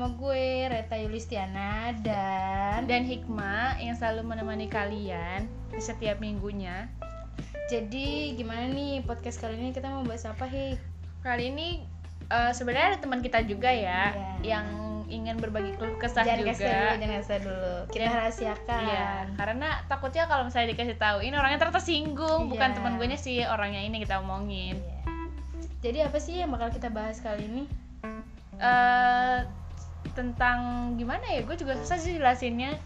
sama gue Reta Yulistiana dan dan Hikmah yang selalu menemani kalian di setiap minggunya. jadi gimana nih podcast kali ini kita mau bahas apa Hik? Kali ini eh, sebenarnya ada teman kita juga ya Iya. yang ingin berbagi keluh kesah Jangan juga. kasih dulu, jangan kasih dulu. Kita Dan- rahasiakan. Iya, karena takutnya kalau misalnya dikasih tahu ini orangnya ternyata tersinggung, bukan Iya. teman gue nya sih orangnya ini kita omongin. Iya. Jadi apa sih yang bakal kita bahas kali ini? eh tentang gimana ya? Gue juga susah sih jelasinnya.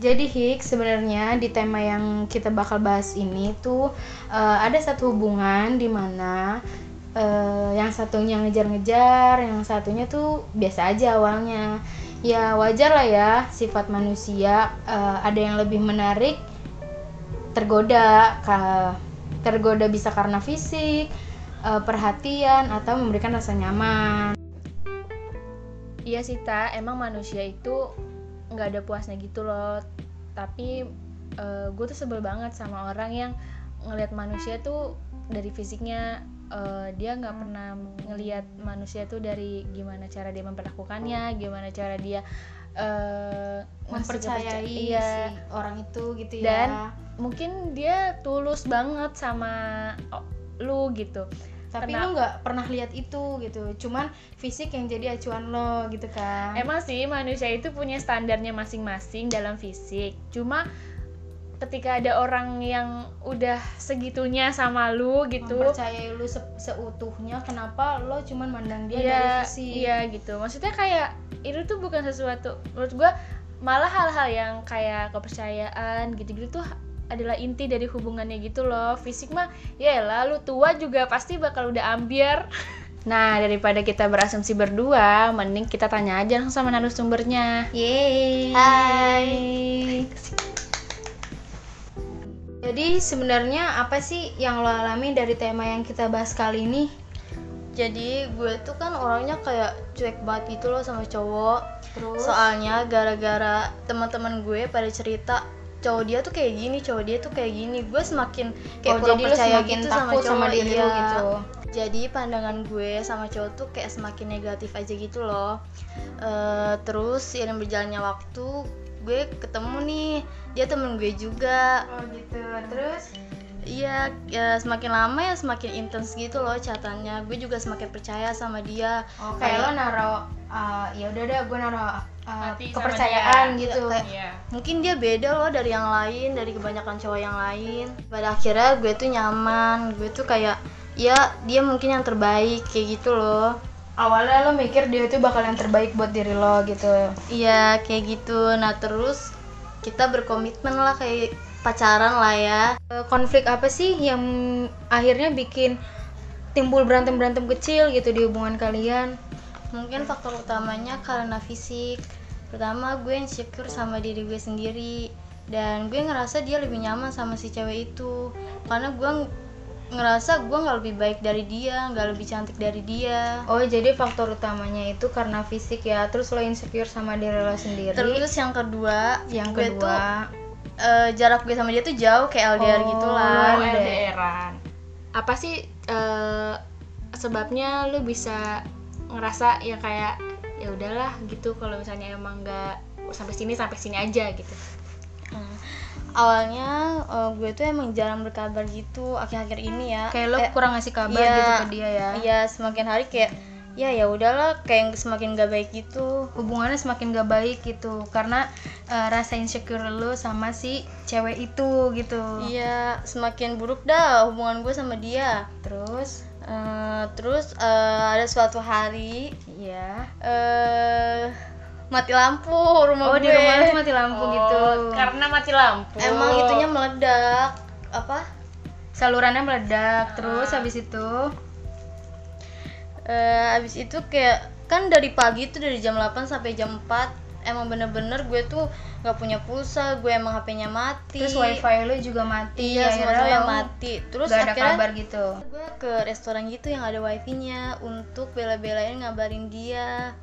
Jadi Hik sebenarnya di tema yang kita bakal bahas ini tuh eh, ada satu hubungan di mana eh, yang satunya ngejar-ngejar, yang satunya tuh biasa aja awalnya. Ya wajar lah ya sifat manusia eh, ada yang lebih menarik tergoda tergoda bisa karena fisik, eh, perhatian atau memberikan rasa nyaman. Iya sih ta, emang manusia itu nggak ada puasnya gitu loh. Tapi gue tuh sebel banget sama orang yang ngelihat manusia tuh dari fisiknya eh, dia nggak pernah ngelihat manusia tuh dari gimana cara dia memperlakukannya, gimana cara dia eh, ngasih mempercayai iya. si orang itu gitu ya. Dan mungkin dia tulus banget sama oh, lu gitu. Tapi Kenapa? lu nggak pernah lihat itu gitu cuman fisik yang jadi acuan lo gitu kan Emang sih manusia itu punya standarnya masing-masing dalam fisik. Cuma ketika ada orang yang udah segitunya sama lu gitu, mempercayai lu se- seutuhnya kenapa lo cuman mandang dia dari iya, fisik iya gitu. Maksudnya kayak itu tuh bukan sesuatu menurut gua malah hal-hal yang kayak kepercayaan gitu-gitu tuh adalah inti dari hubungannya gitu loh. Fisik mah ya lah lu tua juga pasti bakal udah ambiar. Nah, daripada kita berasumsi berdua, mending kita tanya aja langsung sama narasumbernya. Yeay. Hai. Jadi sebenarnya apa sih yang lo alami dari tema yang kita bahas kali ini? jadi gue tuh kan orangnya kayak cuek banget gitu loh sama cowok Terus? soalnya gara-gara teman-teman gue pada cerita cowok dia tuh kayak gini cowok dia tuh kayak gini gue semakin kayak Oh, kurang jadi percaya semakin gitu takut sama sama cowok diri lu iya. gitu. jadi pandangan gue sama cowok tuh kayak semakin negatif aja gitu loh Eh, terus seiring berjalannya waktu gue ketemu nih dia temen gue juga Oh gitu. Terus? Iya, ya semakin lama ya semakin intens gitu loh catatannya. Gue juga semakin percaya sama dia. Oh, kayak lo naro uh, ya udah deh gue naro uh, Hati kepercayaan dia. gitu. Kayak- Iya. Mungkin dia beda loh dari yang lain, dari kebanyakan cowok yang lain. Pada akhirnya gue tuh nyaman, gue tuh kayak ya dia mungkin yang terbaik kayak gitu loh. Awalnya lo mikir dia itu bakal yang terbaik buat diri lo gitu. Iya, kayak gitu. Nah, terus kita berkomitmen lah kayak pacaran lah ya. Eh, Konflik apa sih yang akhirnya bikin timbul berantem-berantem kecil gitu di hubungan kalian? Mungkin faktor utamanya karena fisik. Pertama, gue insecure sama diri gue sendiri dan gue ngerasa dia lebih nyaman sama si cewek itu. Karena gue ng- ngerasa gue nggak lebih baik dari dia, nggak lebih cantik dari dia. Oh, jadi faktor utamanya itu karena fisik ya. Terus lo insecure sama diri lo sendiri. Terus yang kedua, yang gue tuh kedua, eh, jarak gue sama dia tuh jauh kayak LDR Oh, gitu lu lah. LDR. LDRan. Apa sih eh, sebabnya lu bisa ngerasa ya kayak ya udahlah gitu kalau misalnya emang nggak sampai sini sampai sini aja gitu. Hmm. Awalnya eh, gue tuh emang jarang berkabar gitu akhir-akhir ini ya. kayak lo Eh, kurang ngasih kabar iya, gitu ke dia ya. Iya, semakin hari kayak ya ya udahlah kayak semakin gak baik gitu. hubungannya semakin gak baik gitu karena eh, rasa insecure lo sama si cewek itu gitu Iya, semakin buruk dah hubungan gue sama dia. terus Eh, terus eh, ada suatu hari ya eh mati lampu rumah oh gue. di rumah tuh mati lampu gitu Oh, karena mati lampu. Emang itunya meledak. Apa? salurannya meledak terus habis itu Eh abis itu kayak kan dari pagi tuh dari jam 8 sampai jam 4 emang bener-bener gue tuh nggak punya pulsa gue emang HP-nya mati. Terus wifi lo juga mati iya semua akhirnya yang lo mati. Terus gak ada akhirnya kabar gitu. gue ke restoran gitu yang ada wifi-nya untuk bela-belain ngabarin dia.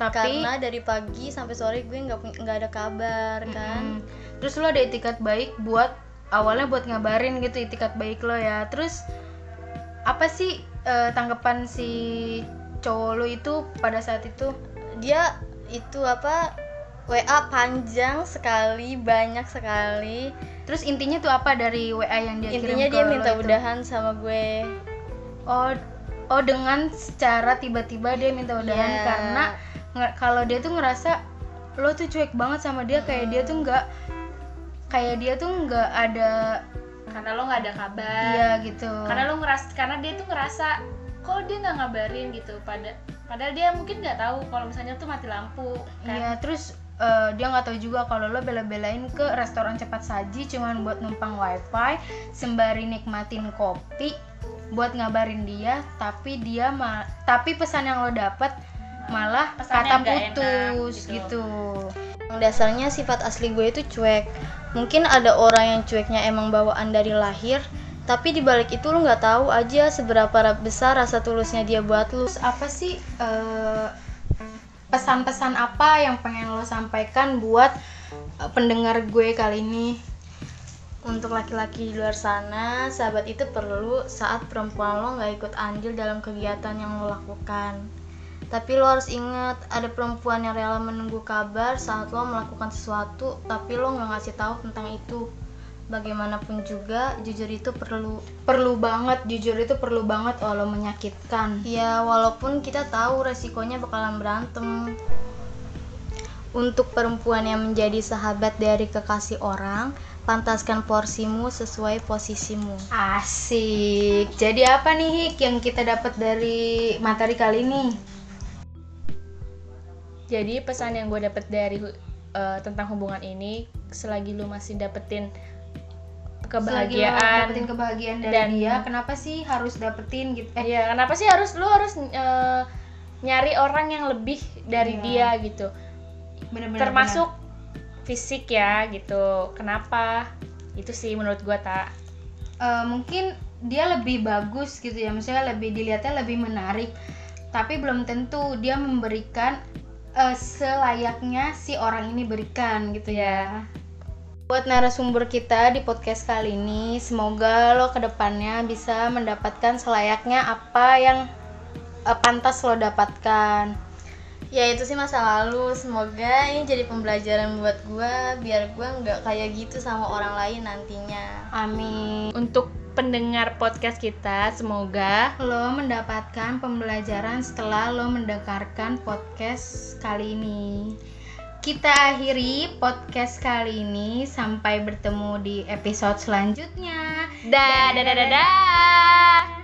Tapi karena dari pagi sampai sore gue nggak nggak ada kabar kan? Mm. terus lo ada itikat baik buat awalnya buat ngabarin gitu itikat baik lo ya. Terus apa sih eh, tanggapan si cowok lo itu pada saat itu? Dia itu apa? WA panjang sekali banyak sekali. Terus intinya tuh apa dari WA yang dia intinya kirim dia minta itu? udahan sama gue. Oh oh dengan secara tiba-tiba dia minta udahan Iya. karena kalau dia tuh ngerasa lo tuh cuek banget sama dia kayak dia tuh nggak kayak dia tuh nggak ada karena lo nggak ada kabar. Iya gitu. Karena lo ngeras karena dia tuh ngerasa kok dia nggak ngabarin? gitu. Pada padahal dia mungkin nggak tahu kalau misalnya tuh mati lampu kan Iya, terus eh, dia nggak tahu juga kalau lo bela-belain ke restoran cepat saji cuman buat numpang wifi sembari nikmatin kopi buat ngabarin dia tapi dia ma tapi pesan yang lo dapet malah Pesannya kata nggak enak, putus gitu. gitu. Yang dasarnya sifat asli gue itu cuek mungkin ada orang yang cueknya emang bawaan dari lahir tapi dibalik itu lu nggak tahu aja seberapa ra- besar rasa tulusnya dia buat lu. Apa sih eh, pesan-pesan apa yang pengen lo sampaikan buat eh, pendengar gue kali ini? untuk laki-laki di luar sana sahabat itu perlu saat perempuan lo nggak ikut andil dalam kegiatan yang lo lakukan. Tapi lo harus ingat ada perempuan yang rela menunggu kabar saat lo melakukan sesuatu tapi lo nggak ngasih tahu tentang itu bagaimanapun juga jujur itu perlu Perlu banget, jujur itu perlu banget walau menyakitkan. ya walaupun kita tahu resikonya bakalan berantem untuk perempuan yang menjadi sahabat dari kekasih orang pantaskan porsimu sesuai posisimu Asik. Jadi apa nih Hik yang kita dapat dari materi kali ini? jadi pesan yang gue dapet dari eh, tentang hubungan ini selagi lu masih dapetin kebahagiaan dapetin kebahagiaan dari dan- dia, kenapa sih harus dapetin gitu? Eh, Iya, kenapa sih harus lu harus eh, nyari orang yang lebih dari Iya. dia gitu. bener-bener. Termasuk fisik ya gitu. Kenapa? Itu sih menurut gua tak. Eh, mungkin dia lebih bagus gitu ya, misalnya lebih dilihatnya lebih menarik, tapi belum tentu dia memberikan eh, selayaknya si orang ini berikan gitu ya. Buat narasumber kita di podcast kali ini, semoga lo ke depannya bisa mendapatkan selayaknya apa yang eh, pantas lo dapatkan. ya itu sih masa lalu semoga ini jadi pembelajaran buat gua biar gua nggak kayak gitu sama orang lain nantinya Amin. Untuk pendengar podcast kita, semoga Lo mendapatkan pembelajaran setelah lo mendengarkan podcast kali ini. Kita akhiri podcast kali ini sampai bertemu di episode selanjutnya. dadah dadah dadah.